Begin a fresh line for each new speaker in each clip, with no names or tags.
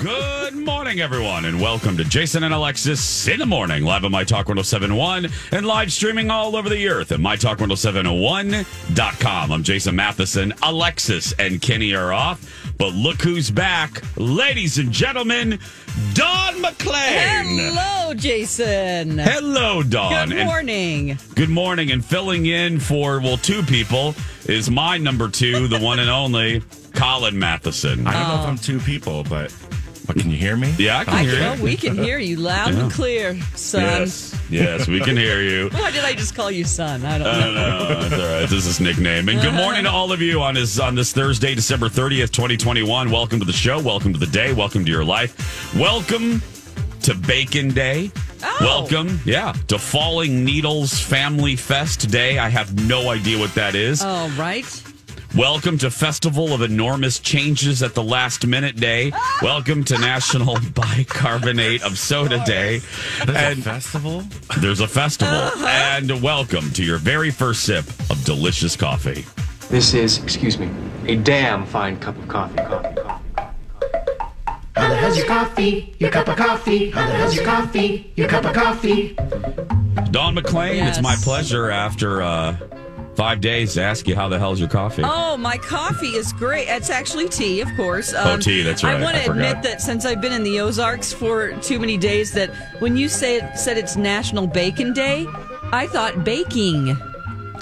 Good morning, everyone, and welcome to Jason and Alexis in the morning, live on My Talk 1071 and live streaming all over the earth at MyTalk1071.com. I'm Jason Matheson. Alexis and Kenny are off, but look who's back. Ladies and gentlemen, Dawn McClain.
Hello, Jason.
Hello, Dawn.
Good
And-
morning.
good morning. And filling in for, well, two people is my number two, the one and only Colin Matheson.
I don't know if oh. I'm two people, but but can you hear me?
Yeah, I can
I
hear
can,
you.
we can hear you loud and clear, son.
Yes, yes, we can hear you.
Why did I just call you son? I don't
I
know.
don't know. That's all right. This is nickname. And good morning to all of you on this on this Thursday, December 30th, 2021. Welcome to the show. Welcome to the day. Welcome to your life. Welcome to Bacon Day.
Oh.
Welcome, yeah, to Falling Needles Family Fest Day. I have no idea what that is.
Oh, right.
Welcome to Festival of Enormous Changes at the Last Minute Day. Welcome to National Bicarbonate of Soda Day.
There's
And-
a festival.
There's a festival. And welcome to your very first sip of delicious coffee.
This is, excuse me, a damn fine cup of coffee. Coffee, coffee.
How the hell's your coffee? Your cup of coffee? How the hell's your coffee? Your cup of coffee?
Dawn McClain, it's my pleasure after uh, Five days to ask you how the hell's your coffee.
Oh, my coffee is great. It's actually tea, of course. Um,
Oh, tea, that's right.
I want to admit that since I've been in the Ozarks for too many days, that when you say said it's National Bacon Day, I thought baking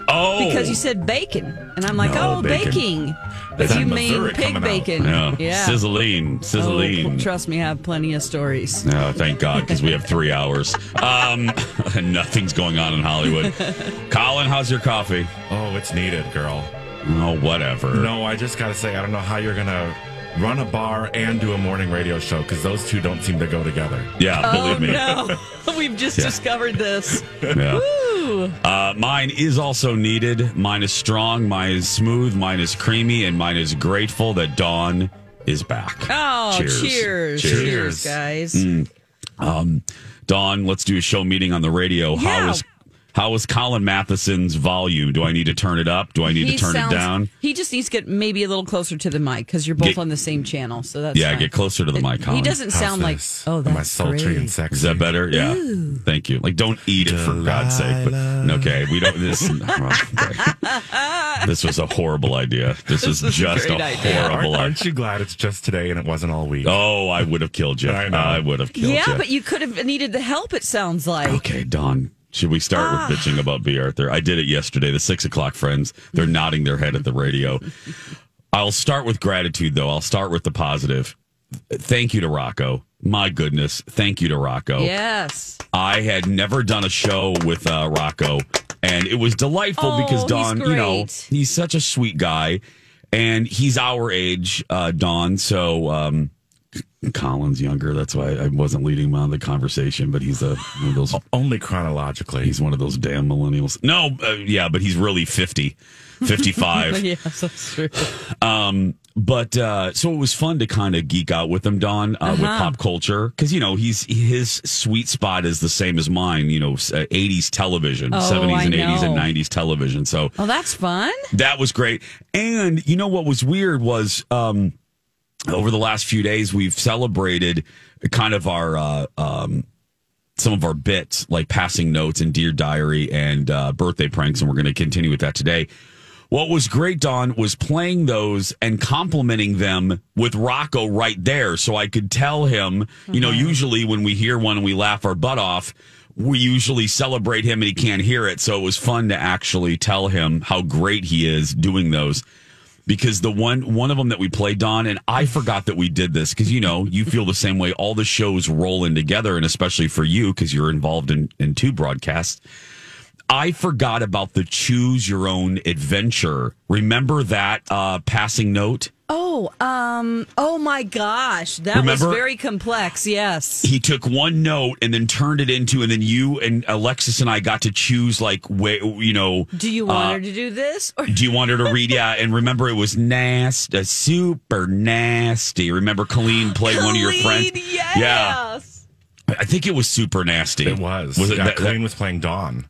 oh,
because you said bacon, and I'm like,
No,
oh,
bacon.
baking. But
Is that
you mean pig
coming out?
bacon?
yeah,
yeah.
sizzling,
Oh,
sizzling.
trust me, I have plenty of stories.
No, thank God, because we have three hours. Um, nothing's going on in Hollywood. Colin, how's your coffee?
Oh, it's needed, girl.
Oh, whatever.
No, I just got to say, I don't know how you're going to run a bar and do a morning radio show because those two don't seem to go together.
Yeah,
Oh
believe me.
no, we've just
Yeah.
discovered this.
Yeah.
Ooh.
Uh, mine is also needed. Mine is strong. Mine is smooth. Mine is creamy. And mine is grateful that Dawn is back.
Oh,
Cheers.
cheers,
Cheers.
cheers, guys.
Um, Dawn, let's do a show meeting on the radio. How
Yeah.
is how is Colin Matheson's volume? Do I need to turn it up? Do I need
He
to turn
sounds-
it down?
He just needs to get maybe a little closer to the mic because you're both
Get-
on the same channel. So that's
yeah,
fine.
get closer to the mic, Colin.
He doesn't
How's
sound like
this?
oh,
Am I
that's
sultry
great.
and sexy?
Is that better? Yeah. Thank you. Like, don't eat it for God's sake. But okay, we don't. This. okay. This was a horrible idea. This, is
was a
just a, horrible
Aren't,
idea.
aren't you glad it's just today and it wasn't all week?
Oh, I would have killed you.
I know.
I would have killed
Yeah,
you.
Yeah, but you could have needed the help. It sounds like.
Okay, Dawn. Should we start
Ah.
with bitching about B. Arthur? I did it yesterday. The six o'clock friends, they're nodding their head at the radio. I'll start with gratitude, though. I'll start with the positive. Thank you to Rocco. My goodness. Thank you to Rocco.
Yes.
I had never done a show with uh, Rocco, and it was delightful
Oh,
because Dawn, you know, he's such a sweet guy, and he's our age, uh, Dawn. So um, Colin's younger. That's why I wasn't leading him on the conversation, but he's a one of those.
Only chronologically.
He's one of those damn millennials. No, uh, yeah, but he's really 50, 55.
yes, that's true.
Um, but uh, so it was fun to kind of geek out with him, Dawn, uh, with
Uh-huh.
pop culture, because you know he's his sweet spot is the same as mine. You know, eighties television,
Oh,
seventies
I
and eighties and nineties television. So
Oh, that's fun.
that was great. And you know what was weird was um, over the last few days we've celebrated kind of our uh, um, some of our bits like passing notes and dear diary and uh, birthday pranks, and we're going to continue with that today. What was great, Dawn, was playing those and complimenting them with Rocco right there. So I could tell him, you know, usually when we hear one and we laugh our butt off, we usually celebrate him and he can't hear it. So it was fun to actually tell him how great he is doing those. Because the one one of them that we played, Dawn, and I forgot that we did this because you know you feel the same way. All the shows roll in together, and especially for you because you're involved in in two broadcasts. I forgot about the choose your own adventure. Remember that uh, passing note?
Oh, um, oh my gosh, that was very complex. Yes.
He took one note and then turned it into, and then you and Alexis and I got to choose like, way, you know.
Do you want
uh,
her to do this? Or
Do you want her to read? Yeah, and remember it was nasty, super nasty. Remember Colleen played one of your friends?
Yes.
Yeah, I think it was super nasty.
It was.
Was it?
Yeah,
that-
Colleen was playing Dawn.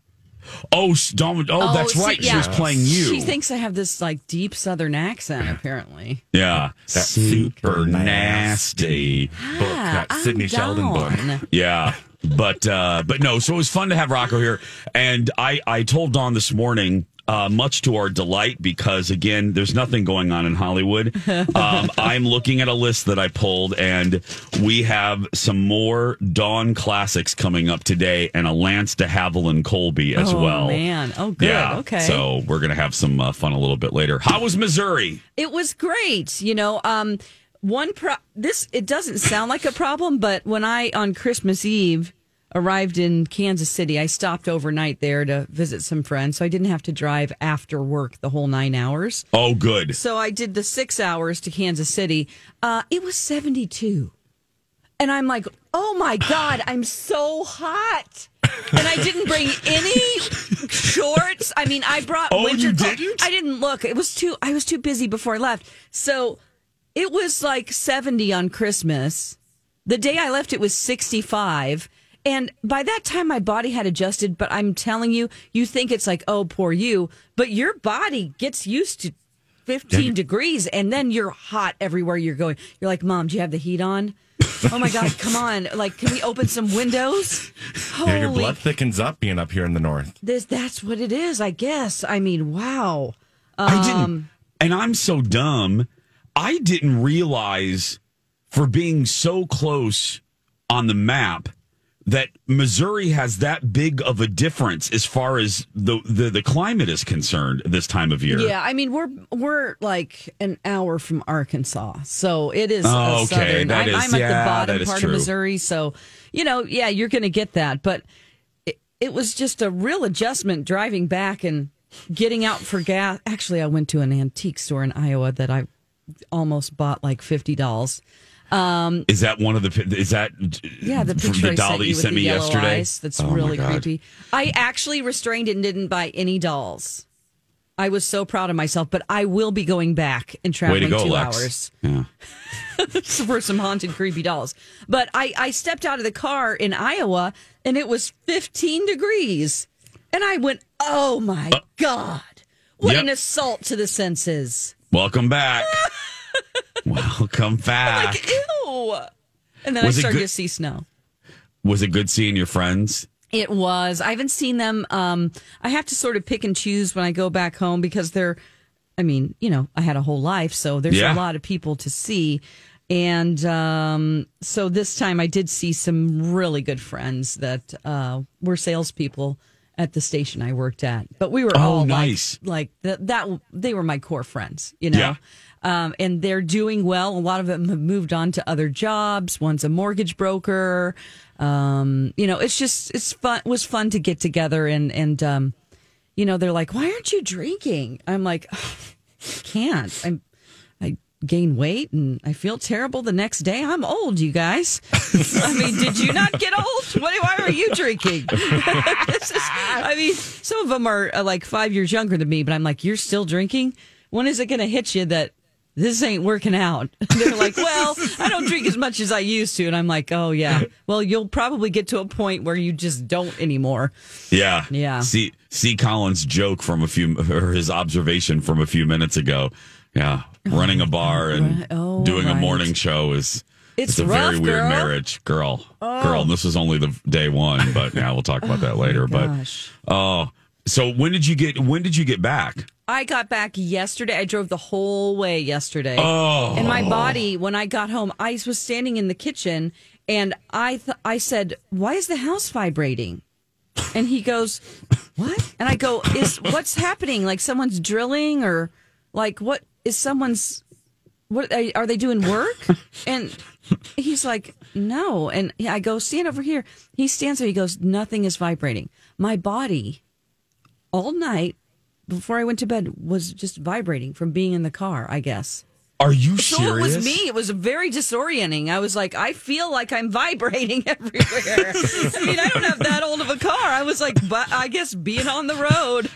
Oh, s- Dawn, oh, that's
see,
right. She
yeah.
was playing you.
She thinks I have this like deep Southern accent. Apparently.
yeah,
That super nasty book, that
I'm
Sidney Sheldon book.
Yeah. But uh but no, so it was fun to have Rocco here. And I I told Dawn this morning, uh, much to our delight, because again, there's nothing going on in Hollywood. Um, I'm looking at a list that I pulled, and we have some more Dawn classics coming up today, and a Lance de Havilland Colby as
oh,
well.
man. Oh, good.
Yeah.
Okay.
So we're gonna have some uh, fun a little bit later. How was Missouri?
It was great. You know, um, one pro- this it doesn't sound like a problem, but when I on Christmas Eve arrived in Kansas City, I stopped overnight there to visit some friends, so I didn't have to drive after work the whole nine hours.
Oh, good.
So I did the six hours to Kansas City. Uh, it was seventy two, and I'm like, oh my god, I'm so hot. And I didn't bring any shorts. I mean, I brought
Oh,
winter
you didn't?
I didn't look. It was too. I was too busy before I left. So it was like 70 on Christmas. The day I left, it was 65. And by that time, my body had adjusted. But I'm telling you, you think it's like, oh, poor you. But your body gets used to 15 degrees and then you're hot everywhere you're going. You're like, Mom, do you have the heat on? Oh my God, come on. Like, can we open some windows? Holy,
Yeah, your blood thickens up being up here in the north.
this, that's what it is, I guess. I mean, wow.
I didn't,
Um,
and I'm so dumb. I didn't realize for being so close on the map that Missouri has that big of a difference as far as the the, the climate is concerned this time of year.
Yeah, I mean we're we're like an hour from Arkansas, so it is.
Oh,
a
okay,
southern.
that
I'm,
is-
I'm at
yeah,
the bottom part
true.
of Missouri, so you know, yeah, you're going to get that. But it, it was just a real adjustment driving back and getting out for gas. Actually, I went to an antique store in Iowa that I almost bought like fifty dolls. Um,
Is that one of the? Is that
yeah, the picture
the
I
doll
sent
that
you
you sent me yesterday?
eyes. That's
Oh,
really creepy. I actually restrained it and didn't buy any dolls. I was so proud of myself, but I will be going back and
Way
traveling
to go,
two
Lex.
hours
Yeah.
for some haunted, creepy dolls. But I, I stepped out of the car in Iowa and it was 15 degrees. And I went, oh my God. What
Yep.
an assault to the senses.
Welcome back. Welcome back.
Like, ew. And then
Was
I started
good-
to see snow.
Was it good seeing your friends?
It was. I haven't seen them. Um, I have to sort of pick and choose when I go back home because they're, I mean, you know, I had a whole life, so there's
Yeah.
a lot of people to see. And um, so this time I did see some really good friends that uh, were salespeople at the station I worked at. But we were
Oh,
all
nice.
like, like that, that. They were my core friends, you know.
Yeah.
Um, and they're doing well. A lot of them have moved on to other jobs. One's a mortgage broker. Um, you know, it's just it's fun. It was fun to get together and and um, you know, they're like, "Why aren't you drinking?" I'm like, "I "Can't. I'm gain weight and I feel terrible the next day. I'm old, you guys. I mean, did you not get old? What, why are you drinking? This is- I mean, some of them are uh, like five years younger than me, but I'm like, you're still drinking. When is it going to hit you that this ain't working out? They're like, well, I don't drink as much as I used to, and I'm like, oh yeah. Well, you'll probably get to a point where you just don't anymore.
Yeah.
Yeah.
See, see Colin's joke from a few, or his observation from a few minutes ago. Yeah. Oh, Running a bar and.
Oh,
doing a morning show is.
It's
a very
rough,
weird
girl.
marriage, girl.
Oh.
Girl, and this is only the day one, but yeah, we'll talk about oh that later. But
gosh.
oh, so when did you get? When did you get back?
I got back yesterday. I drove the whole way yesterday.
Oh.
And my body, when I got home, I was standing in the kitchen and I th- I said, "Why is the house vibrating?" And he goes, "What?" And I go, "Is what's happening? Like someone's drilling or like what is someone's what are they doing work?" And he's like, "No." And I go, "Stand over here." He stands there. He goes, "Nothing is vibrating. My body all night before I went to bed was just vibrating from being in the car, I guess.
Are you
So it was me. It was very disorienting. I was like, I feel like I'm vibrating everywhere. I mean, I don't have that old of a car. I was like, but I guess being on the road.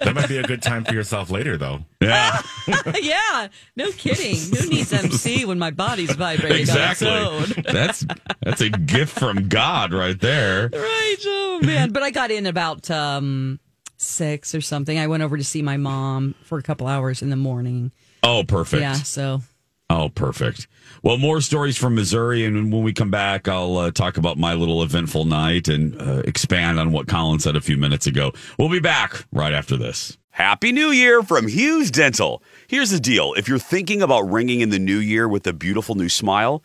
That might be a good time for yourself later, though.
Yeah,
yeah, no kidding. Who needs MC when my body's vibrating
exactly.
on its
that's that's a gift from God right there.
Right. Oh man. But I got in about um six or something. I went over to see my mom for a couple hours in the morning.
Oh, perfect.
Yeah. So
Oh, perfect. Well, more stories from Missouri, and when we come back, I'll uh, talk about my little eventful night and uh, expand on what Colin said a few minutes ago. We'll be back right after this. Happy New Year from Hughes Dental. Here's the deal: if you're thinking about ringing in the new year with a beautiful new smile,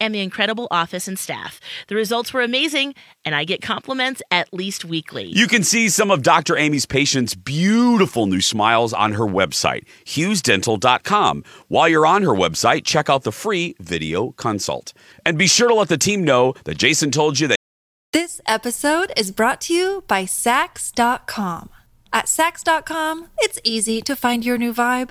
and the incredible office and staff. The results were amazing, and I get compliments at least weekly.
You can see some of Dr. Amy's patients' beautiful new smiles on her website, hughesdental.com. While you're on her website, check out the free video consult. And be sure to let the team know that Jason told you that.
This episode is brought to you by Saks.com. At Saks.com, it's easy to find your new vibe.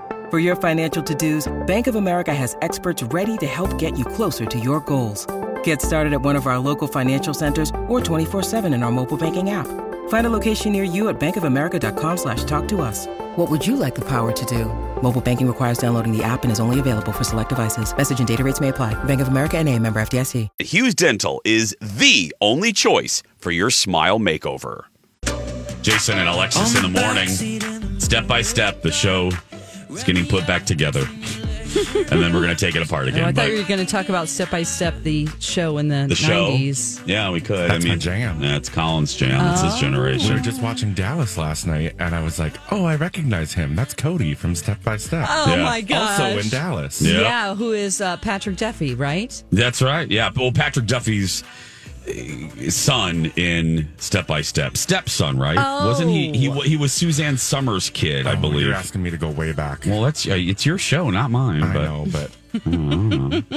For your financial to-dos, Bank of America has experts ready to help get you closer to your goals. Get started at one of our local financial centers or 24-7 in our mobile banking app. Find a location near you at bankofamerica.com slash talk to us. What would you like the power to do? Mobile banking requires downloading the app and is only available for select devices. Message and data rates may apply. Bank of America and a member FDIC.
Hughes Dental is the only choice for your smile makeover. Jason and Alexis in the morning, step by step, the show is getting put back together. and then we're going to take it apart again.
Oh, I thought
but
you were going to talk about step by step the show in the,
the show,
90s.
yeah, we could.
That's
I
my
mean,
jam.
Yeah, it's Colin's jam. It's his generation.
We were just watching Dallas last night, and I was like, "Oh, I recognize him. That's Cody from Step by Step."
Oh
Yeah.
my gosh.
Also in Dallas.
Yeah.
Yeah, who is uh, Patrick Duffy, right?
That's right. Yeah. Well, Patrick Duffy's son in Step by Step, stepson, right? Wasn't he? He he was Suzanne Somers' kid, I
Oh,
believe.
You're asking me to go way back.
Well, that's uh, it's your show, not mine.
I
but
know, but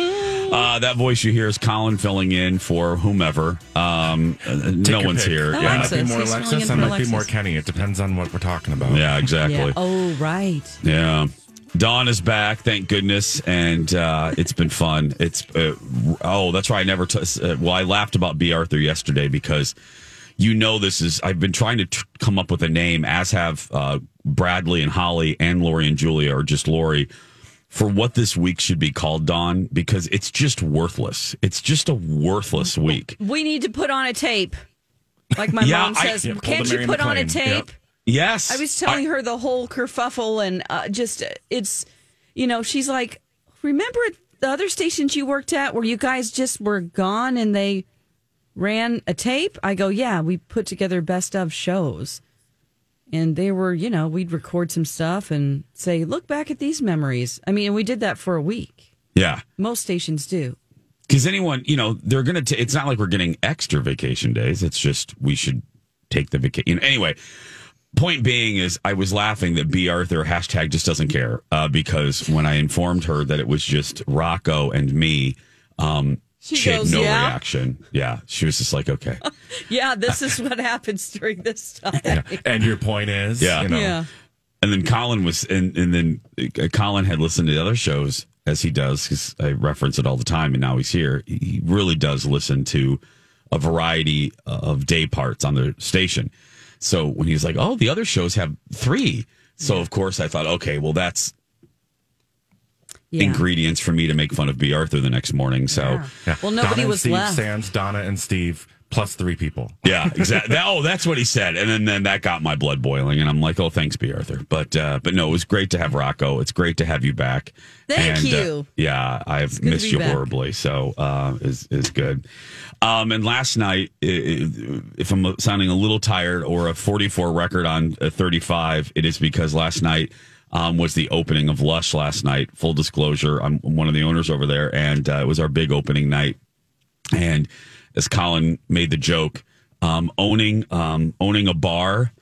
Uh, that voice you hear is Colin filling in for whomever. Um, uh, no one's
pick.
here.
Oh,
I
Yeah.
might be more
He's
Alexis. I
for
might be more Kenny. It depends on what we're talking about.
yeah, exactly.
Yeah. Oh, right.
Yeah. Dawn is back, thank goodness, and uh, it's been fun. It's uh, oh, that's right. I never. T- uh, well, I laughed about B. Arthur yesterday because you know this is. I've been trying to t- come up with a name, as have uh, Bradley and Holly and Lori and Julia, or just Lori, for what this week should be called. Dawn, because it's just worthless. It's just a worthless week.
We need to put on a tape. Like my
Yeah,
mom
I-
says,
Yeah,
can't you put on a tape?
Yep.
Yes,
I was telling her the whole kerfuffle and uh, just it's you know she's like remember the other stations you worked at where you guys just were gone and they ran a tape I go yeah we put together best of shows and they were you know we'd record some stuff and say look back at these memories I mean we did that for a week
yeah.
most stations do
Because anyone, you know, they're going to, it's not like we're getting extra vacation days. It's just we should take the vacation. Anyway, point being is I was laughing that B. Arthur hashtag just doesn't care uh, because when I informed her that it was just Rocco and me, um,
She
she,
goes,
had no
"Yeah?"
reaction. Yeah. She was just like, okay.
yeah this is what happens during this time
Yeah. And your point is,
Yeah.
you know,
yeah
And then Colin was, and, and then uh, Colin had listened to the other shows as he does, because I reference it all the time, and now he's here. He really does listen to a variety of day parts on the station. So when he's like, "Oh, the other shows have three. so of course I thought, okay, well that's
yeah
ingredients for me to make fun of B. Arthur the next morning. So
Yeah.
Well, nobody
Donna and
was
Steve,
left.
Sans, Donna and Steve plus three people.
Yeah, exactly. oh, that's what he said, and then, then that got my blood boiling, and I'm like, "Oh, thanks, B. Arthur." But uh, but no, it was great to have Rocco. It's great to have you back.
Thank
And, uh,
you.
yeah, I've missed you
back.
horribly. So uh, is is good. Um, and last night, i- i- if I'm sounding a little tired or a 44 record on a 35, it is because last night. Um, was the opening of Lush last night. Full disclosure, I'm one of the owners over there, and uh, it was our big opening night. And as Colin made the joke, um, owning um, owning a bar,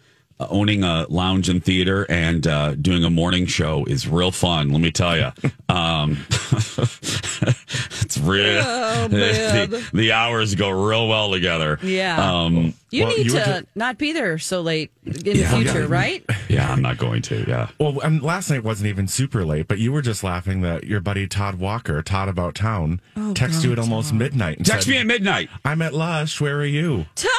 uh, owning a lounge and theater, and uh, doing a morning show is real fun. Let me tell you, um, it's real.
Oh, man.
the, the hours go real well together.
Yeah. You
Well,
need
you were
to
ju-
not be there so late in
Yeah.
the future,
Yeah.
right?
yeah, I'm not going to. Yeah.
Well, and last night wasn't even super late, but you were just laughing that your buddy Todd Walker, Todd About Town, texted you at almost midnight and
Text
said,
me at midnight.
I'm at Lush. Where are you?
Todd!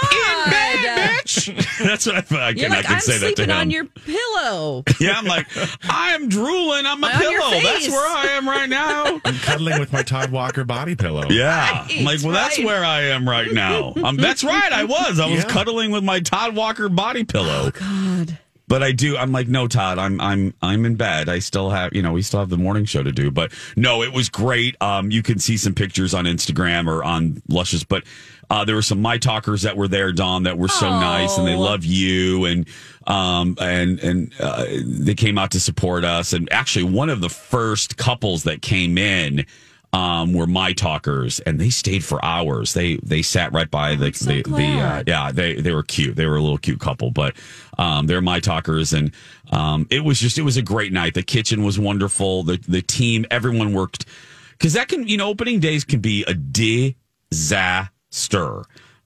bitch. That's what I thought. I
You're
can, I can
I'm
say that to
sleeping
him.
on your pillow.
yeah, I'm like, I'm drooling on my
On your
pillow. That's where I am right now.
I'm cuddling with my Todd Walker body pillow.
Yeah. I'm like,
Right,
well, that's
right.
where I am right now. Um, that's right. I was. I was Cuddling with my Todd Walker body pillow.
Oh, God.
But I do. I'm like, no, Todd. I'm I'm I'm in bed. I still have, you know, we still have the morning show to do. But no, it was great. Um, you can see some pictures on Instagram or on Luscious. But uh, there were some my talkers that were there, Dawn, that were so nice, and they love you, and um, and and uh, they came out to support us. And actually, one of the first couples that came in. Um, were my talkers, and they stayed for hours. They they sat right by the
so
the, the uh, yeah they they were cute. They were a little cute couple, but um, they're my talkers, and um, it was just it was a great night. The kitchen was wonderful. The the team, everyone worked because that can you know opening days can be a disaster.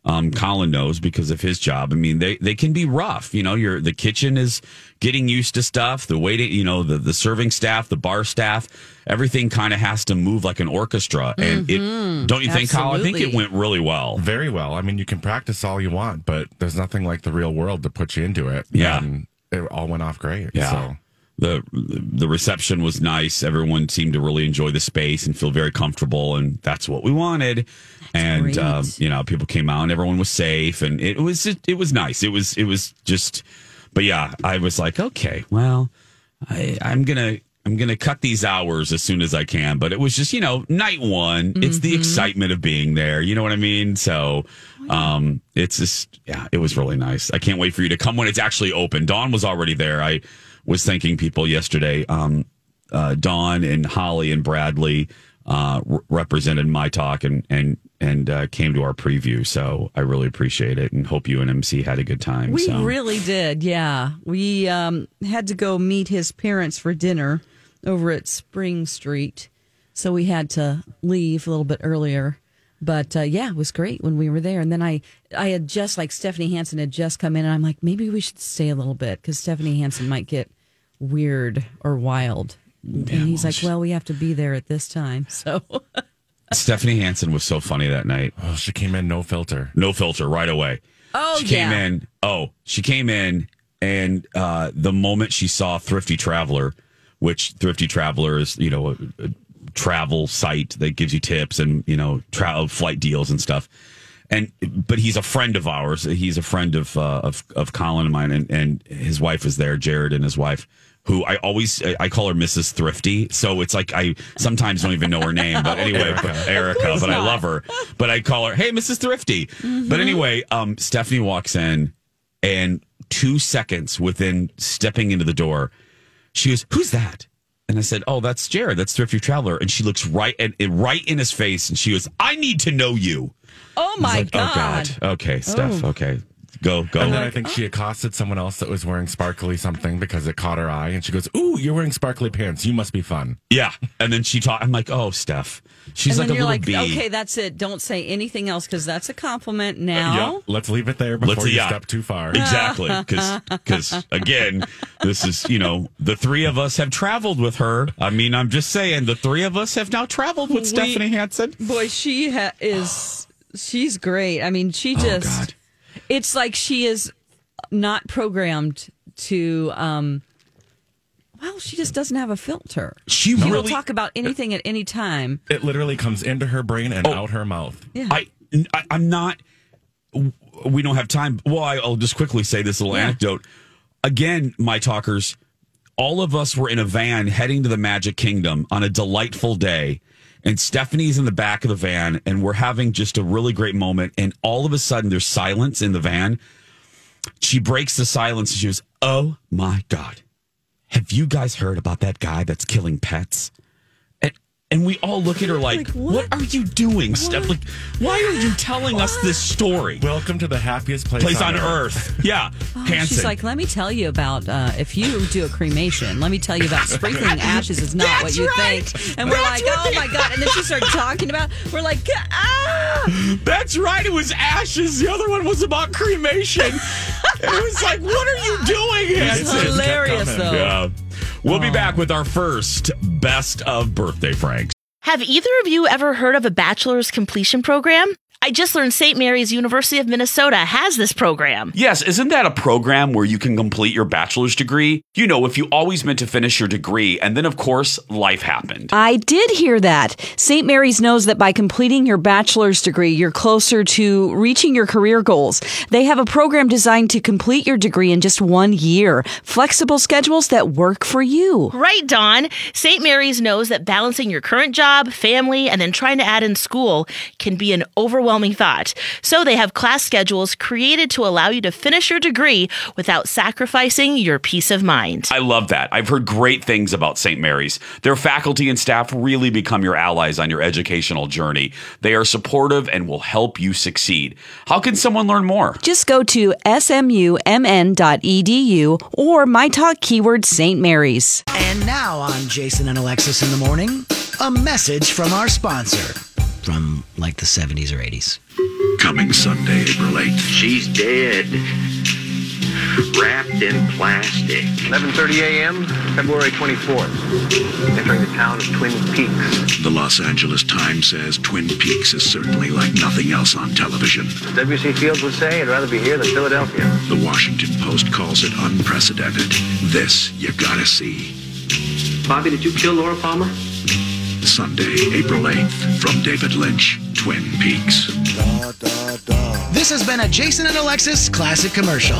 Um, Colin knows because of his job. I mean, they, they can be rough. You know, your the kitchen is getting used to stuff. The waiting, you know, the, the serving staff, the bar staff, everything kind of has to move like an orchestra. And it don't you think, Colin? I think it went really well.
Very well. I mean, you can practice all you want, but there's nothing like the real world to put you into it.
Yeah.
And it all went off great.
Yeah.
So.
The the reception was nice. Everyone seemed to really enjoy the space and feel very comfortable, and that's what we wanted. and um, you know, people came out, and everyone was safe, and it was it was nice. It was it was just, but yeah, I was like, okay, well, I, I'm gonna I'm gonna cut these hours as soon as I can. But it was just you know, night one. It's the excitement of being there. You know what I mean? So. Um, it's just, yeah, it was really nice. I can't wait for you to come when it's actually open. Dawn was already there. I was thanking people yesterday. Um, uh, Dawn and Holly and Bradley uh, r- represented my talk and and and uh, came to our preview. So I really appreciate it and hope you and MC had a good time.
We
so.
really did, yeah. We um, had to go meet his parents for dinner over at Spring Street, so we had to leave a little bit earlier. But uh, yeah, it was great when we were there. And then I, I had just like Stephanie Hansen had just come in, and I'm like, maybe we should stay a little bit because Stephanie Hansen might get weird or wild. And he's like, well, we have to be there at this time, so.
Stephanie Hansen was so funny that night.
Oh, she came in no filter.
No filter right away.
Oh,
she came
yeah.
in. Oh, she came in, and uh, the moment she saw Thrifty Traveler, which Thrifty Traveler is, you know, a, a travel site that gives you tips and you know travel flight deals and stuff. And but he's a friend of ours. He's a friend of uh, of of Colin and mine, and, and his wife is there, Jared and his wife. Who I always I call her Mrs. Thrifty, so it's like I sometimes don't even know her name, but anyway,
Erica.
Erica, but I love her. But I call her, hey, Mrs. Thrifty. But anyway, um, Stephanie walks in, and two seconds within stepping into the door, she goes, "Who's that?" And I said, "Oh, that's Jared. That's Thrifty Traveler." And she looks right at right in his face, and she goes, "I need to know you."
Oh my
like,
god!
Oh God. Okay, Steph. Oh. Okay, go go.
And then I think she accosted someone else that was wearing sparkly something because it caught her eye. And she goes, Ooh, you're wearing sparkly pants. You must be fun.
yeah, and then she taught. I'm like, "Oh, Steph." She's
and
like
then
a
you're
little
like,
bee.
okay, that's it. Don't say anything else because that's a compliment uh, now.
Yeah, let's leave it there before
Let's-
you
yeah.
step too far.
Exactly, because again, this is you know the three of us have traveled with her. I mean, I'm just saying the three of us have now traveled with
We-
Stephanie Hansen.
Boy, she ha- is. She's great. I mean, she
Oh,
just.
God.
It's like she is not programmed to. um Well, she just doesn't have a filter.
She
She will talk about anything at any time.
It literally comes into her brain and out her mouth.
Yeah.
I, I I'm not. We don't have time. Well, I, I'll just quickly say this little
Yeah.
anecdote. Again, my talkers, all of us were in a van heading to the Magic Kingdom on a delightful day, and Stephanie's in the back of the van, and we're having just a really great moment. And all of a sudden, there's silence in the van. She breaks the silence and she goes, "Oh my god, have you guys heard about that guy that's killing pets?" And and we all look at her like,
Like,
what?
what?
are you doing, Steph? Like, why are you telling us this story?
Welcome to the happiest place,
Place on earth. Yeah. Hansen.
Oh, She's like, let me tell you about uh, if you do a cremation. Let me tell you about sprinkling ashes is not what you
right.
think. And we're
That's
like,
what
oh my god! And then she started talking about. We're like, ah!
That's right. It was ashes. The other one was about cremation. it was like, what are you doing,
It's
Hansen?
just kept
hilarious though.
Yeah. We'll be back with our first best of birthday pranks.
Have either of you ever heard of a bachelor's completion program? I just learned St. Mary's University of Minnesota has this program.
Yes, isn't that a program where you can complete your bachelor's degree? You know, if you always meant to finish your degree, and then of course, life happened.
I did hear that. St. Mary's knows that by completing your bachelor's degree, you're closer to reaching your career goals. They have a program designed to complete your degree in just one year. Flexible schedules that work for you.
Right, Dawn. St. Mary's knows that balancing your current job, family, and then trying to add in school can be an overwhelming thought. So they have class schedules created to allow you to finish your degree without sacrificing your peace of mind.
I love that. I've heard great things about St. Mary's. Their faculty and staff really become your allies on your educational journey. They are supportive and will help you succeed. How can someone learn more?
Just go to smumn.edu or my talk keyword St. Mary's.
And now on Jason and Alexis in the morning, a message from our sponsor from like the 70s or 80s.
Coming Sunday, April 8th. She's dead. Wrapped in plastic.
11:30 a.m., February 24th. Entering the town of Twin Peaks.
The Los Angeles Times says Twin Peaks is certainly like nothing else on television.
As W.C. Fields would say, I'd rather be here than Philadelphia.
The Washington Post calls it unprecedented. This you gotta see.
Bobby, did you kill Laura Palmer?
Sunday, April 8th, from David Lynch, Twin Peaks.
This has been a Jason and Alexis classic commercial.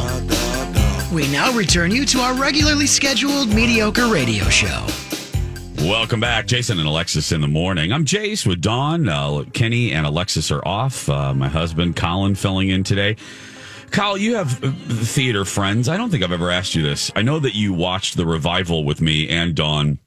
We now return you to our regularly scheduled mediocre radio show.
Welcome back, Jason and Alexis in the morning. I'm Jace with Dawn. Uh, Kenny and Alexis are off. Uh, my husband Colin filling in today. Kyle, you have uh, theater friends. I don't think I've ever asked you this. I know that you watched the revival with me and Dawn,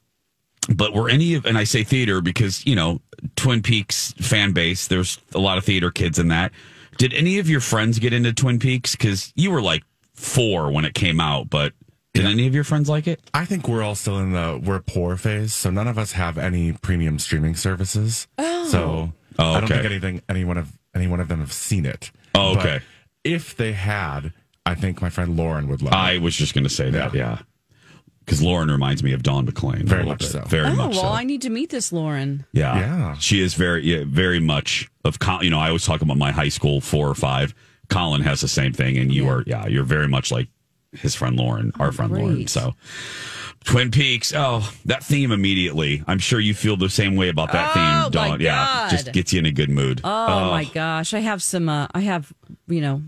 but were any of, and I say theater because, you know, Twin Peaks fan base, there's a lot of theater kids in that. Did any of your friends get into Twin Peaks? Because you were like four when it came out, but did any of your friends like it?
I think we're all still in the we're poor phase, so none of us have any premium streaming services.
Oh.
So
Oh,
I don't think anything any one of any one of them have seen it.
Oh,
But
okay.
if they had, I think my friend Lauren would love
I
it.
was just going to say that, yeah. Because Lauren reminds me of Dawn McClain.
Very much
bit.
so.
Very
oh,
much
well,
so.
I need to meet this Lauren.
Yeah.
Yeah.
She is very, yeah, very much of, Col- you know, I always talk about my high school four or five. Colin has the same thing. And you are, yeah, you're very much like his friend Lauren, our friend Lauren. So Twin Peaks. Oh, that theme immediately. I'm sure you feel the same way about that
Oh,
theme,
my
Dawn. Yeah. Just gets you in a good mood.
Oh, my gosh, I have some. Uh, I have you know,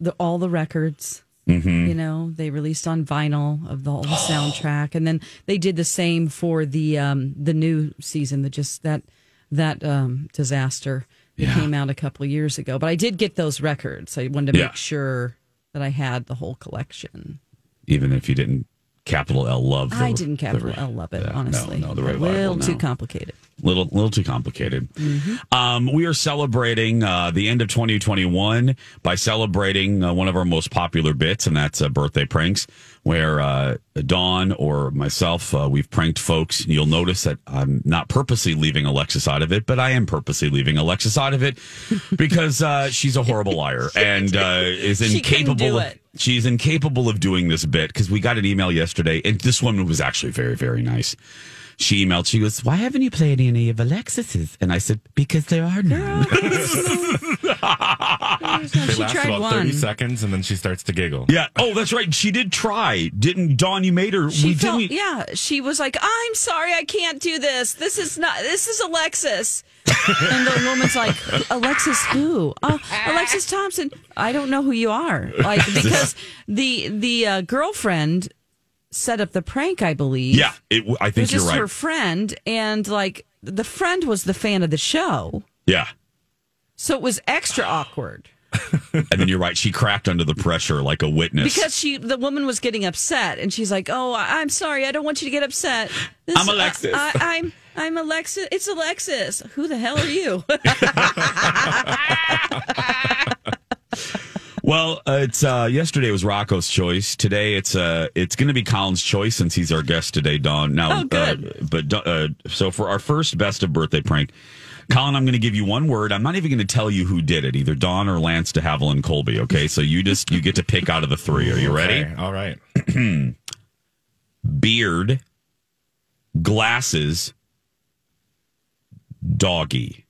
the all the records.
Mm-hmm.
You know, they released on vinyl of the whole soundtrack, and then they did the same for the um the new season. The just that that um disaster that
Yeah.
came out a couple years ago. But I did get those records. I wanted to
Yeah.
make sure that I had the whole collection.
Even if you didn't capital L love the,
I didn't capital
the-
L love it,
yeah,
honestly.
No, no, the
a
revival.
little too complicated.
little little too complicated.
Mm-hmm.
Um, we are celebrating uh, the end of 2021 by celebrating uh, one of our most popular bits, and that's uh, birthday pranks, where uh, Dawn or myself uh, we've pranked folks. You'll notice that I'm not purposely leaving Alexis out of it, but I am purposely leaving Alexis out of it because uh, she's a horrible liar and uh, is incapable.
do
of,
it.
She's incapable of doing this bit because we got an email yesterday, and this woman was actually very, very nice. She emailed, she goes, Why haven't you played any of Alexis's? And I said, Because there are none.
They
she
last
tried
about
one.
30 seconds and then she starts to giggle.
yeah. Oh, that's right. She did try. Didn't Dawn, you made her.
She
we
felt,
didn't.
yeah, she was like, "I'm sorry, I can't do this. This is not. This is Alexis." and the woman's like, "Alexis who? Oh, Alexis Thompson. I don't know who you are." Like because the the uh, girlfriend set up the prank, I believe.
Yeah. It, I think
was
you're
just
right.
her friend, and like the friend was the fan of the show,
yeah.
so it was extra awkward.
And then you're right. She cracked under the pressure like a witness.
Because she, the woman was getting upset, and she's like, "Oh, I'm sorry, I don't want you to get upset." This-
I'm Alexis.
I, I, I'm I'm Alexis. It's Alexis. Who the hell are you?
Well, uh, it's uh, yesterday was Rocco's choice. Today it's uh, it's going to be Colin's choice since he's our guest today, Dawn. Now,
Oh, good.
Uh, but uh, so for our first best of birthday prank, Colin, I'm going to give you one word. I'm not even going to tell you who did it, either Dawn or Lance de Havilland Colby. Okay, so you just you get to pick out of the three. Are you ready?
Okay, all right.
Beard, glasses, doggy.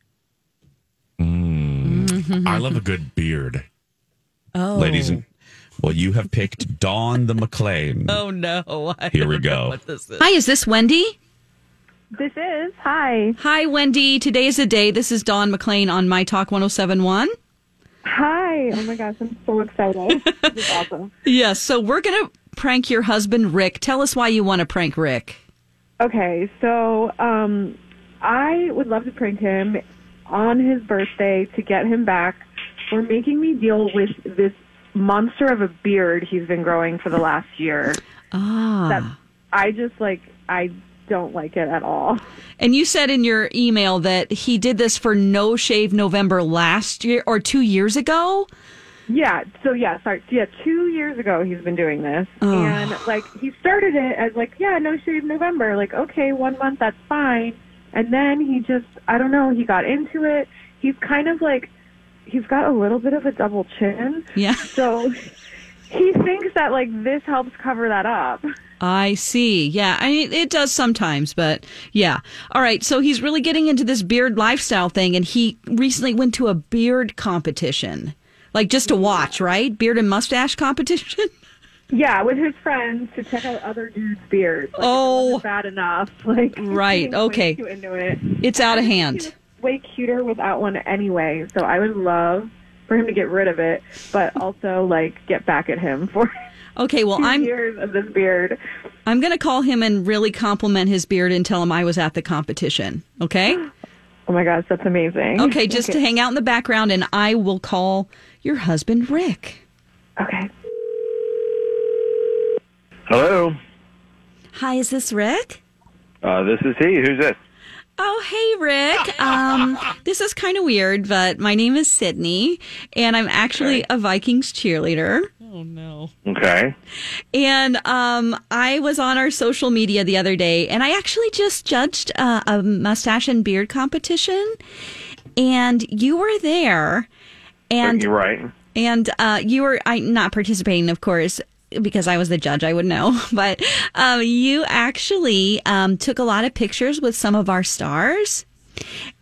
Mm-hmm.
I love a good beard.
Oh,
Ladies and well, you have picked Dawn the McLean.
Oh no! I
Here we go.
what this is.
Hi, is this Wendy?
This is. Hi.
Hi, Wendy. Today is the day. This is Dawn McLean on My Talk 1071.
Hi. Oh my gosh, I'm so excited. this is awesome.
Yes, so we're going to prank your husband, Rick. Tell us why you want to prank Rick.
Okay, so um, I would love to prank him on his birthday to get him back for making me deal with this monster of a beard he's been growing for the last year.
Ah.
That I just like. I don't like it at all.
And you said in your email that he did this for No Shave November last year or two years ago.
Yeah. So yeah, sorry. So, yeah, two years ago he's been doing this,
Oh.
and like he started it as like, yeah, no shave November. Like, okay, one month that's fine, and then he just, I don't know, he got into it. He's kind of like, he's got a little bit of a double chin.
Yeah.
So he thinks that like this helps cover that up.
I see. Yeah, I mean, it does sometimes, but yeah. All right. So he's really getting into this beard lifestyle thing, and he recently went to a beard competition, like just to watch, right? Beard and mustache competition.
Yeah, with his friends to check out other dudes' beards. Like,
Oh.
if it wasn't oh. bad enough. Like
Right, okay.
into it.
It's out of hand.
Way cuter without one anyway. So I would love for him to get rid of it, but also like get back at him for
Okay. Well, I'm
years of this beard.
I'm going to call him and really compliment his beard and tell him I was at the competition. Okay.
Oh my gosh, that's amazing.
Okay, just to hang out in the background, and I will call your husband, Rick.
Okay.
Hello.
Hi, is this Rick?
Uh, this is he. Who's this?
Oh, hey, Rick. Um, this is kind of weird, but my name is Sydney, and I'm actually a Vikings cheerleader.
Oh no.
Okay.
And um, I was on our social media the other day, and I actually just judged uh, a mustache and beard competition, and you were there, and
You're right.
and uh, you were I not participating, of course, because I was the judge. I would know, but um, you actually um, took a lot of pictures with some of our stars,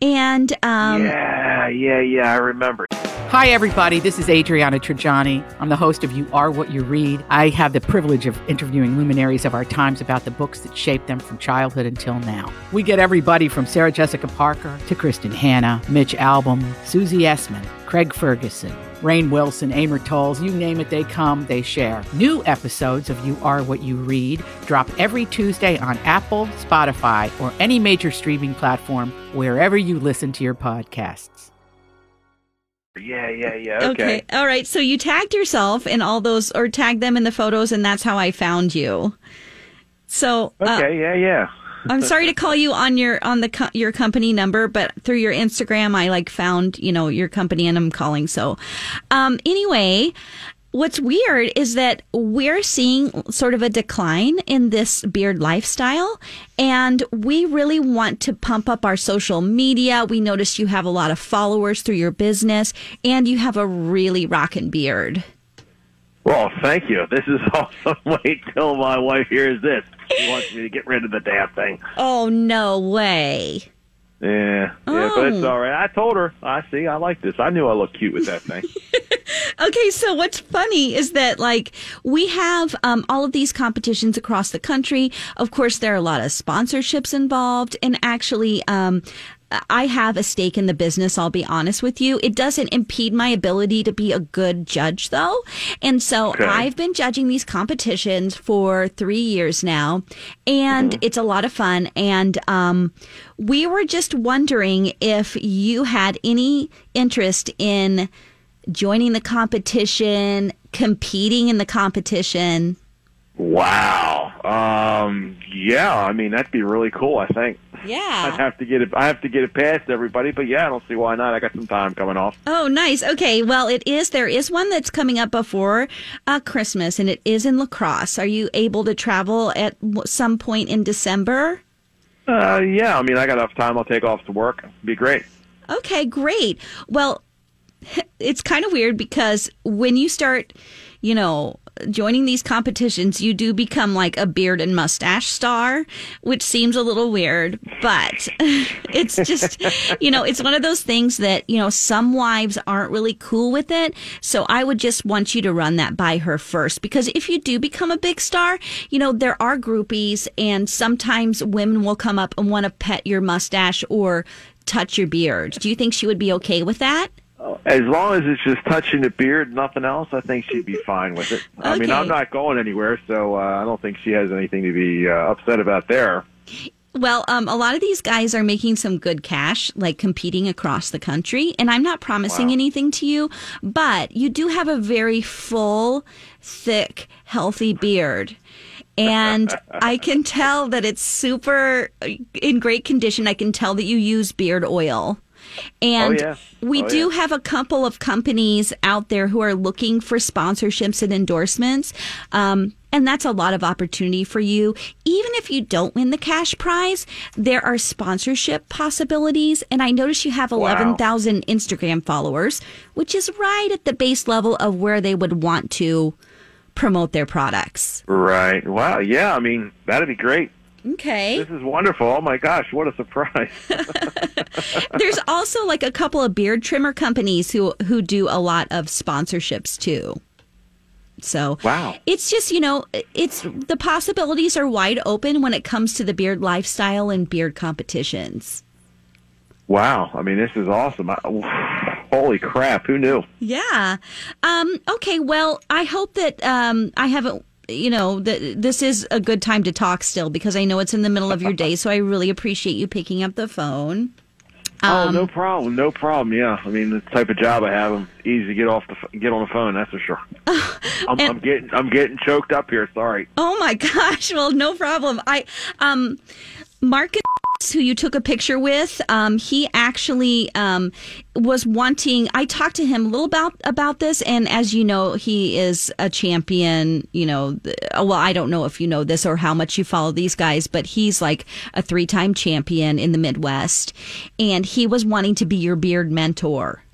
and um,
yeah, yeah, yeah. I remember.
Hi, everybody. This is Adriana Trigiani. I'm the host of You Are What You Read. I have the privilege of interviewing luminaries of our times about the books that shaped them from childhood until now. We get everybody from Sarah Jessica Parker to Kristin Hannah, Mitch Albom, Susie Essman, Craig Ferguson, Rainn Wilson, Amor Towles, you name it, they come, they share. New episodes of You Are What You Read drop every Tuesday on Apple, Spotify, or any major streaming platform wherever you listen to your podcasts.
Yeah, yeah, yeah. Okay.
All right. So you tagged yourself in all those, or tagged them in the photos, and that's how I found you. So uh,
Okay. Yeah, yeah.
I'm sorry to call you on your on the co- your company number, but through your Instagram, I like found you know your company, and I'm calling. So, um, anyway, what's weird is that we're seeing sort of a decline in this beard lifestyle, and we really want to pump up our social media. We noticed you have a lot of followers through your business, and you have a really rockin' beard.
Well, thank you. This is awesome. Wait till my wife hears this. She wants me to get rid of the damn thing.
Oh no way!
Yeah, yeah, but it's
Oh.
all right. I told her. I see. I like this. I knew I looked cute with that thing.
Okay, so what's funny is that like we have um, all of these competitions across the country. Of course, there are a lot of sponsorships involved, and actually, um, I have a stake in the business. I'll be honest with you. It doesn't impede my ability to be a good judge, though, and so
Okay.
I've been judging these competitions for three years now, and it's a lot of fun. And um, we were just wondering if you had any interest in joining the competition, competing in the competition.
Wow. Um. Yeah. I mean, that'd be really cool. I think.
Yeah.
I'd have to get it. I have to get it past everybody. But yeah, I don't see why not. I got some time coming off.
Oh, nice. Okay. Well, it is. There is one that's coming up before uh, Christmas, and it is in La Crosse. Are you able to travel at some point in December?
Uh. Yeah. I mean, I got enough time. I'll take off to work. Be great.
Okay, great. Well, it's kind of weird because when you start you know, joining these competitions, you do become like a beard and mustache star, which seems a little weird, but it's just, you know, it's one of those things that, you know, some wives aren't really cool with it. So I would just want you to run that by her first because if you do become a big star, you know, there are groupies and sometimes women will come up and want to pet your mustache or touch your beard. Do you think she would be okay with that?
As long as it's just touching the beard, nothing else, I think she'd be fine with it. I mean, I'm not going anywhere, so uh, I don't think she has anything to be uh, upset about there.
Well, um, a lot of these guys are making some good cash, like competing across the country. And I'm not promising anything to you, but you do have a very full, thick, healthy beard. And I can tell that it's super uh, in great condition. I can tell that you use beard oil. And
Oh, yeah.
we
Oh,
do
yeah.
have a couple of companies out there who are looking for sponsorships and endorsements. Um, and that's a lot of opportunity for you. Even if you don't win the cash prize, there are sponsorship possibilities. And I notice you have 11,000 Instagram followers, which is right at the base level of where they would want to promote their products.
Right. Wow. Yeah. I mean, that'd be great.
Okay.
This is wonderful. Oh my gosh, what a surprise!
There's also like a couple of beard trimmer companies who who do a lot of sponsorships too. So
Wow.
it's just you know it's the possibilities are wide open when it comes to the beard lifestyle and beard competitions.
wow. I mean, this is awesome. I, holy crap! Who knew?
Yeah. Um, okay. Well, I hope that um, I haven't. You know, that this is a good time to talk still because I know it's in the middle of your day. So I really appreciate you picking up the phone.
oh,
Um,
no problem. No problem. Yeah. I mean, the type of job I have, I'm easy to get off the get on the phone. That's for sure. I'm, I'm getting I'm getting choked up here. Sorry.
Oh my gosh. Well, no problem. I um Marcus who you took a picture with, um, he actually um, was wanting. I talked to him a little about about this, and as you know, he is a champion. You know, well, I don't know if you know this or how much you follow these guys, but he's like a three time champion in the Midwest, and he was wanting to be your beard mentor.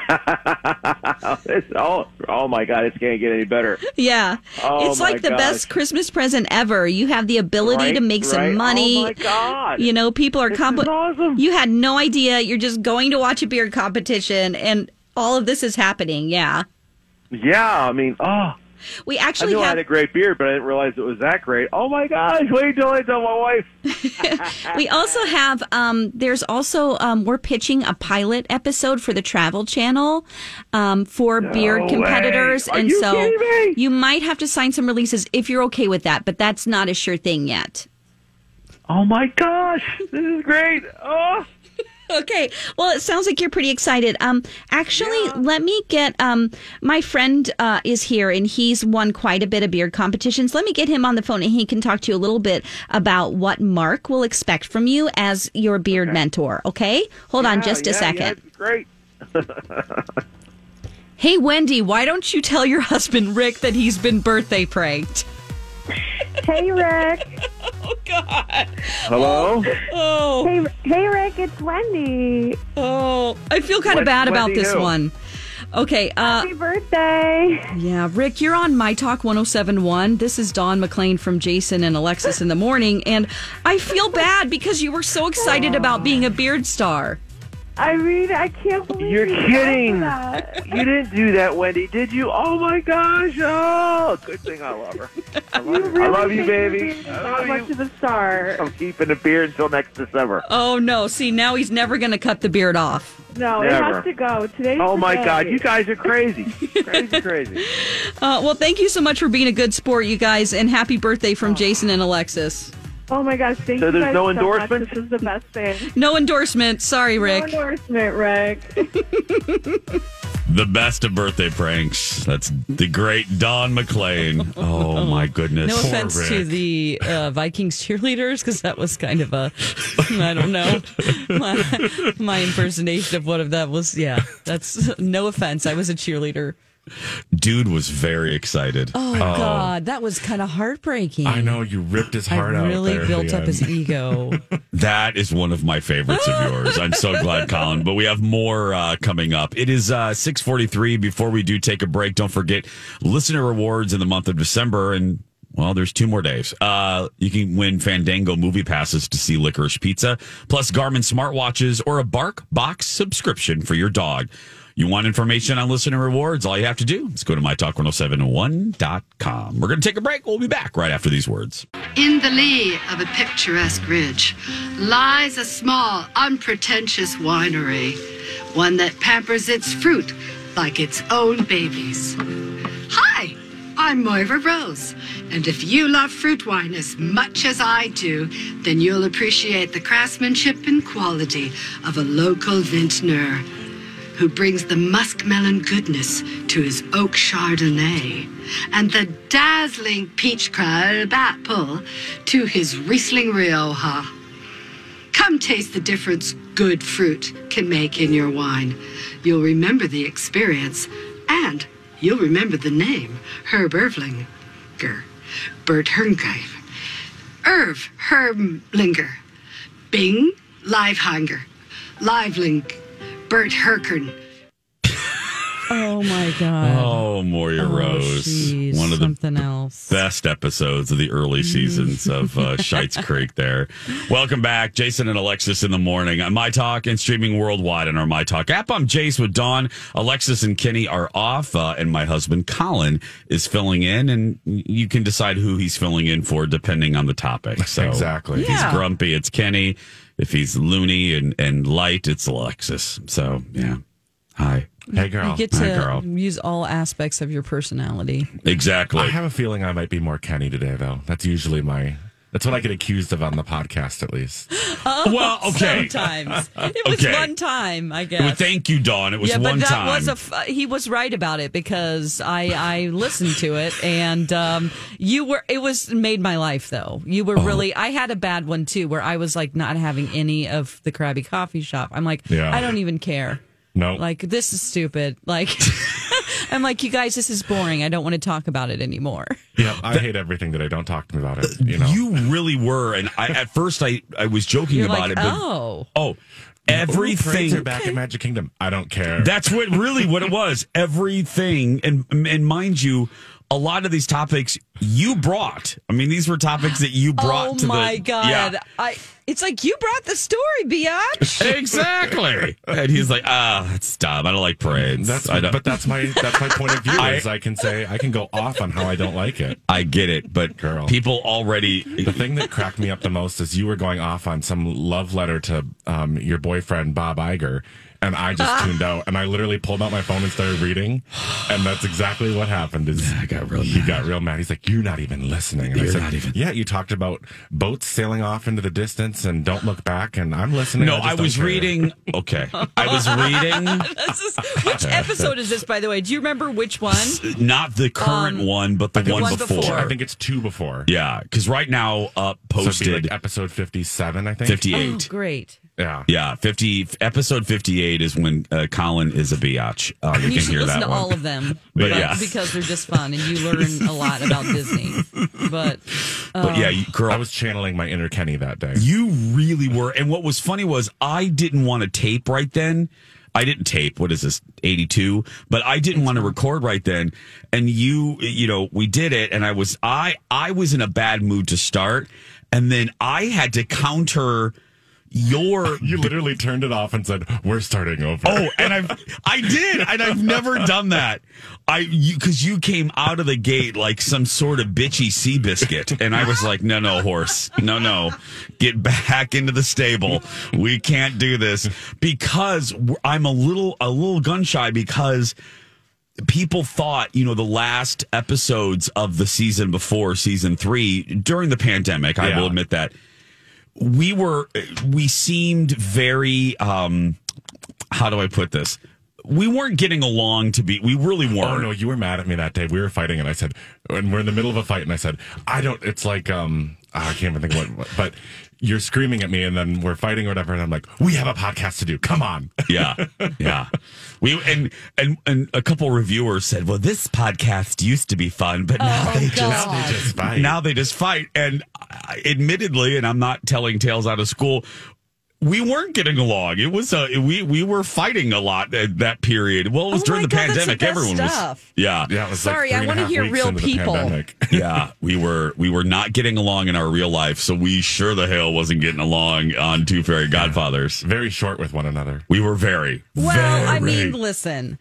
it's, oh, oh my God! It can't get any better.
Yeah.
Oh
it's like the
gosh.
best Christmas present ever. You have the ability
Right,
to make some
oh
money.
Oh my God.
You know, people are
This
comp-
is awesome.
You had no idea. You're just going to watch a beard competition and all of this is happening. Yeah.
Yeah. I mean, oh.
We
I
actually
knew I had a great beard, but I didn't realize it was that great. Oh my gosh! Wait till I tell my wife.
we also have um there's also um we're pitching a pilot episode for the travel channel um for beard
way.
competitors and
you
so you might have to sign some releases if you're okay with that but that's not a sure thing yet
Oh my gosh! This is great. Oh.
Okay. Well, it sounds like you're pretty excited. Um, actually, let me get um, my friend uh, is here and he's won quite a bit of beard competitions. Let me get him on the phone and he can talk to you a little bit about what Mark will expect from you as your beard mentor. Okay. Hold on
Yeah,
just a
yeah,
second.
Yeah, great.
Hey, Wendy, why don't you tell your husband Rick that he's been birthday pranked?
Hey, Rick.
oh God.
Hello.
Oh.
Hey, hey, Rick. It's Wendy.
Oh, I feel kind of
Wen-
bad about
Wendy
this
who?
one. Okay. Uh,
Happy birthday.
Yeah, Rick, you're on My Talk 1071. This is Dawn McLean from Jason and Alexis in the morning. And I feel bad because you were so excited about being a beard star.
I mean, I can't believe
You're
you
kidding.
that.
You didn't do that, Wendy, did you? Oh my gosh! Oh, good thing I love her. I love, you. I love you, baby.
you're being
I love
much
you.
of a star.
I'm keeping the beard until next December.
Oh, no. See, now he's never going to cut the beard off.
No, it
Never.
has to go. Today's
Oh my
day.
God, you guys are crazy, crazy, crazy.
Uh, well, thank you so much for being a good sport, you guys. And happy birthday from Jason and Alexis.
Oh my gosh, thank
So
you
there's
guys
no
so much.
endorsement?
This is the best thing.
No endorsement. Sorry, Rick.
No endorsement, Rick.
The best of birthday pranks. That's the great Don McLean. Oh my goodness.
No offense to the uh, Vikings cheerleaders, because that was kind of a, I don't know, my, my impersonation of one of that was. Yeah, that's no offense. I was a cheerleader
Dude was very excited.
Oh, God, that was kind of heartbreaking.
I know you ripped his
I
heart out.
really built up his ego.
That is one of my favorites of yours. I'm so glad, Colin. But we have more uh, coming up. It is uh, 643. Before we do take a break, don't forget listener rewards in the month of December. And, well, there's two more days. Uh, you can win Fandango movie passes to see Licorice Pizza, plus Garmin smartwatches or a Bark Box subscription for your dog. You want information on listener rewards? All you have to do is go to mytalk1071.com. We're going to take a break. We'll be back right after these words.
In the lee of a picturesque ridge lies a small, unpretentious winery, one that pampers its fruit like its own babies. Hi, I'm Moira Rose, and if you love fruit wine as much as I do, then you'll appreciate the craftsmanship and quality of a local vintner who brings the muskmelon goodness to his oak chardonnay and the dazzling peach crab apple to his Riesling Rioja. Come taste the difference good fruit can make in your wine. You'll remember the experience and you'll remember the name Herb Ervlinger. Bert Herngreif. Irv Herblinger. Bing Livehanger. Liveling. Bert Herkern.
Oh my god.
Oh, Moira Rose.
jeez,
One of the
something else.
best episodes of the early seasons of uh, Schitt's Creek there. Welcome back, Jason and Alexis in the morning on My Talk and streaming worldwide on our My Talk app. I'm Jace with Dawn. Alexis and Kenny are off, uh, and my husband Colin is filling in, and you can decide who he's filling in for depending on the topic. So
Exactly.
If he's
Yeah.
grumpy, it's Kenny. If he's loony and, and light, it's Alexis. So, yeah. Hi.
Hey, girl.
You get
Hi,
to
girl.
use all aspects of your personality.
Exactly.
I have a feeling I might be more Kenny today, though. That's usually my. That's what I get accused of on the podcast, at least.
Well, okay.
Sometimes it was
Okay.
one time, I guess.
Well, thank you, Dawn. It was
yeah,
one
but that
time.
was a. F- he was right about it because I I listened to it and um, you were. It was made my life though. You
Oh.
were really. I had a bad one too where I was like not having any of the Krabby Coffee Shop. I'm like,
Yeah.
I don't even care.
No.
Like this is stupid. Like I'm like, you guys, this is boring. I don't want to talk about it anymore.
Yeah, I hate everything that I don't talk to me about it. You know,
You really were, and I at first I I was joking
You're
about
like,
it, but
oh,
oh,
Ooh, parades
everything.
are back in Magic Kingdom. I don't care.
That's what really what it was. Everything, and and mind you, a lot of these topics you brought. I mean, these were topics that you brought
oh
to
my
the
god!
Yeah.
I. It's like you brought the story, biatch.
Exactly, and he's like, ah, that's dumb. I don't like parades.
That's
I don't.
but that's my that's my point of view.
I-
is I can say I can go off on how I don't like it.
I get it, but
Girl.
people already.
The thing that cracked me up the most is you were going off on some love letter to um, your boyfriend Bob Iger, and I just tuned out. And I literally pulled out my phone and started reading, and that's exactly what happened. Is
I got real
he
mad.
got real mad. He's like, "You're not even listening." And I
You're
said,
not even-
"Yeah, you talked about boats sailing off into the distance and don't look back." And I'm listening.
No,
just
I was reading. Okay, I was reading.
This is- which episode is this, by the way? Do you remember which one?
Not the current
Um,
one, but the
The
one,
one
before.
before.
I think it's two before.
Yeah, because right now, uh,
So
posted
like episode fifty-seven. I think
Oh,
58.
great.
Yeah.
Yeah, 50. Episode 58 is when uh, Colin is a biatch. Uh, you
You
can
should
hear
listen
that
to
one.
all of them,
But
but-
yeah.
because they're just fun and you learn a lot about Disney. But
but yeah, you, girl,
I was channeling my inner Kenny that day.
you really were. And what was funny was I didn't want to tape right then. I didn't tape. What is this? 82. But I didn't want to record right then. And you, you know, we did it and I was, I, I was in a bad mood to start. And then I had to counter your
You literally turned it off and said, "We're starting over."
Oh, and I've I did, and I've never done that. I you because you came out of the gate like some sort of bitchy Seabiscuit, and I was like, no, no, horse, no, no, get back into the stable. We can't do this because I'm a little a little gun shy because people thought, you know, the last episodes of the season before season three during the pandemic, I will admit that we were, we seemed very, um, how do I put this? We weren't getting along to be, we really weren't.
Oh no, you were mad at me that day. We were fighting, and I said, and we're in the middle of a fight, and I said, I don't. It's like, um, I can't even think what, what, but you're screaming at me, and then we're fighting or whatever, and I'm like, we have a podcast to do. Come on.
Yeah, yeah. We and and and a couple reviewers said, "Well, this podcast used to be fun, but now
Oh,
they just
Now they just fight."
Now they just fight." And I- admittedly, and I'm not telling tales out of school. We weren't getting along. It was uh, we we were fighting a lot at that period. Well, it was
Oh
during the
God, that's the
pandemic. Everyone
stuff.
was yeah,
yeah. It was
Sorry, I want to hear real people.
yeah, we were we were not getting along in our real life, so we sure the hell wasn't getting along on Two Fairy Godfathers.
Very short with one another.
We were very
Well, I mean, listen.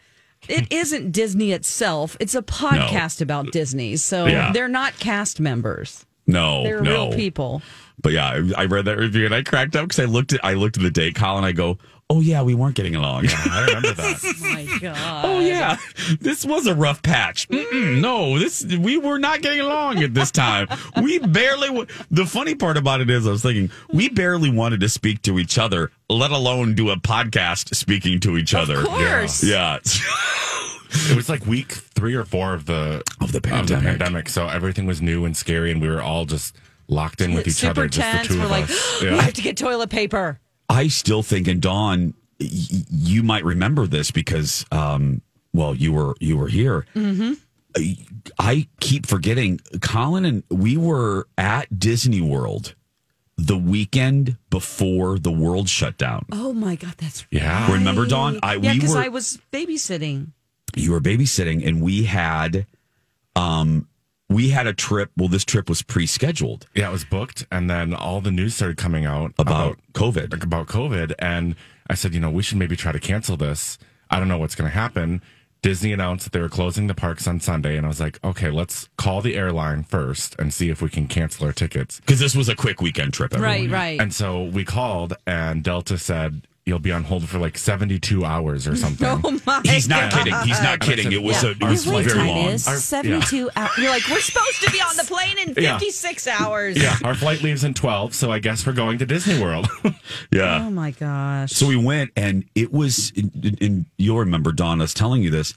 It isn't Disney itself. It's a podcast about Disney. So
Yeah.
they're not cast members.
no,
They're
no.
real people.
But yeah, I, I read that review and I cracked up because I looked at I looked at the date, Colin. I go, oh yeah, we weren't getting along.
I remember that.
Oh my god.
oh yeah, this was a rough patch. Mm-mm, no, this we were not getting along at this time. we barely. w- The funny part about it is, I was thinking we barely wanted to speak to each other, let alone do a podcast speaking to each other.
Of course.
yeah.
It was like week three or four of the
of the pandemic.
pandemic, so everything was new and scary, and we were all just locked in with each
Super
other, just
tense.
the 2
We're
of
like,
us.
we have to get toilet paper.
I still think, and Dawn, y- you might remember this because, um, well, you were you were here.
Mm-hmm.
I keep forgetting, Colin, and we were at Disney World the weekend before the world shut down.
Oh my god, that's
Yeah. Remember, Dawn? I-
yeah, because
were-
I was babysitting.
You were babysitting, and we had, um, we had a trip. Well, this trip was pre-scheduled.
Yeah, it was booked, and then all the news started coming out
About COVID.
about COVID, and I said, you know, we should maybe try to cancel this. I don't know what's going to happen. Disney announced that they were closing the parks on Sunday, and I was like, okay, let's call the airline first and see if we can cancel our tickets.
Because this was a quick weekend trip.
Right, right.
And so we called, and Delta said, you'll be on hold for like 72 hours or oh something.
Oh my
He's not
God.
kidding. He's not kidding. It was
"Well,
a, it
our
was
flight
very
time
long.
is- Our-
72 hours. You're like, we're supposed to be on the plane in
Yeah.
56 hours.
Yeah, our flight leaves in 12, so I guess we're going to Disney World.
Yeah.
Oh my gosh.
So we went, and it was, and- and you'll remember Dawn us telling you this.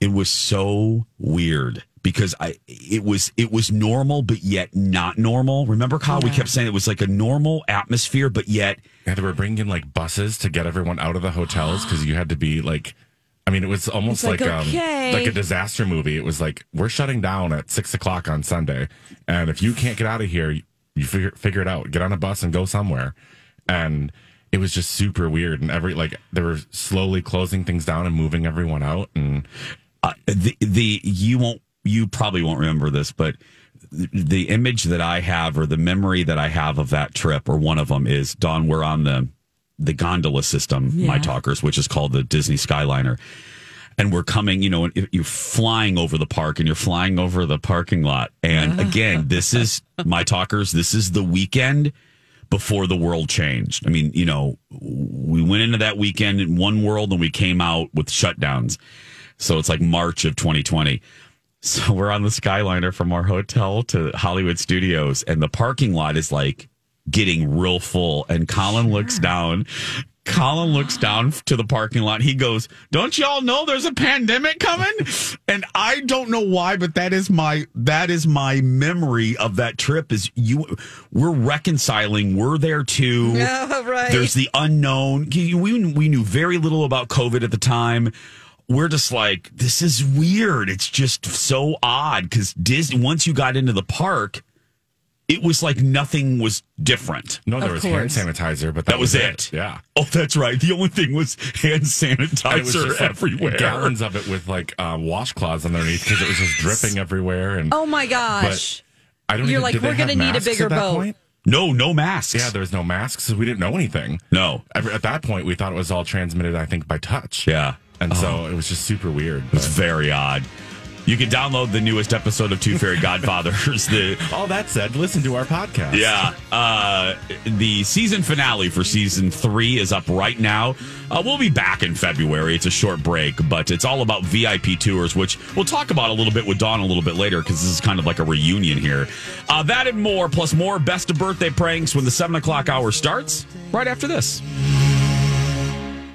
It was so weird because I, it was, it was normal, but yet not normal. Remember, Kyle? We kept saying it was like a normal atmosphere, but yet
Yeah, they were bringing in like buses to get everyone out of the hotels because you had to be like, I mean, it was almost
It's like,
like, um, like a disaster movie. It was like we're shutting down at six o'clock on Sunday, and if you can't get out of here, you figure figure it out. Get on a bus and go somewhere. And it was just super weird, and every like they were slowly closing things down and moving everyone out, and
uh, the the you won't you probably won't remember this, but the, image that I have or the memory that I have of that trip or one of them is Dawn, We're on the the gondola system, my talkers, which is called the Disney Skyliner. And we're coming, you know, and you're flying over the park and you're flying over the parking lot. And again, this is my talkers. This is the weekend before the world changed. I mean, you know, we went into that weekend in one world and we came out with shutdowns. So it's like March of 2020. So we're on the Skyliner from our hotel to Hollywood Studios, and the parking lot is like getting real full. And Colin looks down. Colin looks down to the parking lot. He goes, "Don't y'all know there's a pandemic coming?" And I don't know why, but that is my that is my memory of that trip. Is you we're reconciling. We're there too.
Yeah, right.
There's the unknown. We we knew very little about COVID at the time. We're just like, this is weird. It's just so odd because Disney. Once you got into the park, it was like nothing was different.
no, there
Of
was
course.
hand sanitizer, but that,
That was it.
Yeah.
Oh, that's right. The only thing was hand
And it was
sanitizer
just like
everywhere.
gallons of it with like um, washcloths underneath because it was just dripping everywhere. And
Oh my gosh.
I don't
You're
even,
like, we're gonna need a bigger boat.
point?
No, no masks.
Yeah, there was no masks, so we didn't know anything.
No.
Every- At that point, we thought it was all transmitted, I think, by touch.
Yeah.
And so it was just super weird.
It's
but-
very odd. You can download the newest episode of Two Fairy Godfathers. The
all that said, listen to our podcast.
Yeah. Uh, the season finale for season three is up right now. Uh, we'll be back in February. It's a short break, but it's all about VIP tours, which we'll talk about a little bit with Dawn a little bit later because this is kind of like a reunion here. Uh, that and more, plus more best of birthday pranks when the seven o'clock hour starts right after this.